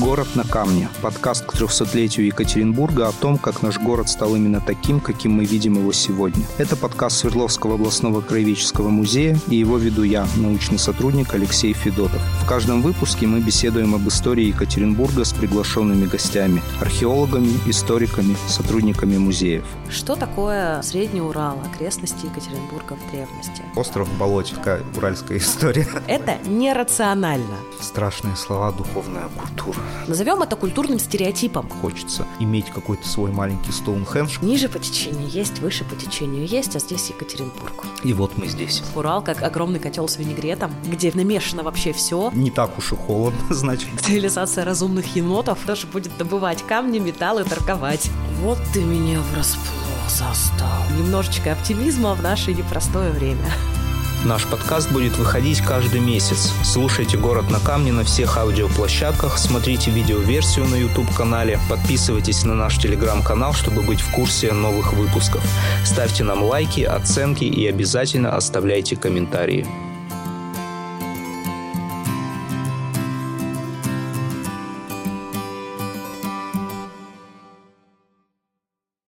Город на камне. Подкаст к 300-летию Екатеринбурга о том, как наш город стал именно таким, каким мы видим его сегодня. Это подкаст Свердловского областного краеведческого музея, и его веду я, научный сотрудник Алексей Федотов. В каждом выпуске мы беседуем об истории Екатеринбурга с приглашенными гостями, археологами, историками, сотрудниками музеев. Что такое Средний Урал, окрестности Екатеринбурга в древности? Остров Болотика, уральская история. Это нерационально. Страшные слова, духовная культура. Назовем это культурным стереотипом. Хочется иметь какой-то свой маленький Стоунхендж. Ниже по течению есть, выше по течению есть, а здесь Екатеринбург. И вот мы здесь. Урал как огромный котел с винегретом, где намешано вообще все. Не так уж и холодно, значит. Цивилизация разумных енотов тоже будет добывать камни, металл и торговать. Вот ты меня врасплох застал. Немножечко оптимизма в наше непростое время. Наш подкаст будет выходить каждый месяц. Слушайте «Город на камне» на всех аудиоплощадках, смотрите видеоверсию на YouTube-канале, подписывайтесь на наш телеграм-канал, чтобы быть в курсе новых выпусков. Ставьте нам лайки, оценки и обязательно оставляйте комментарии.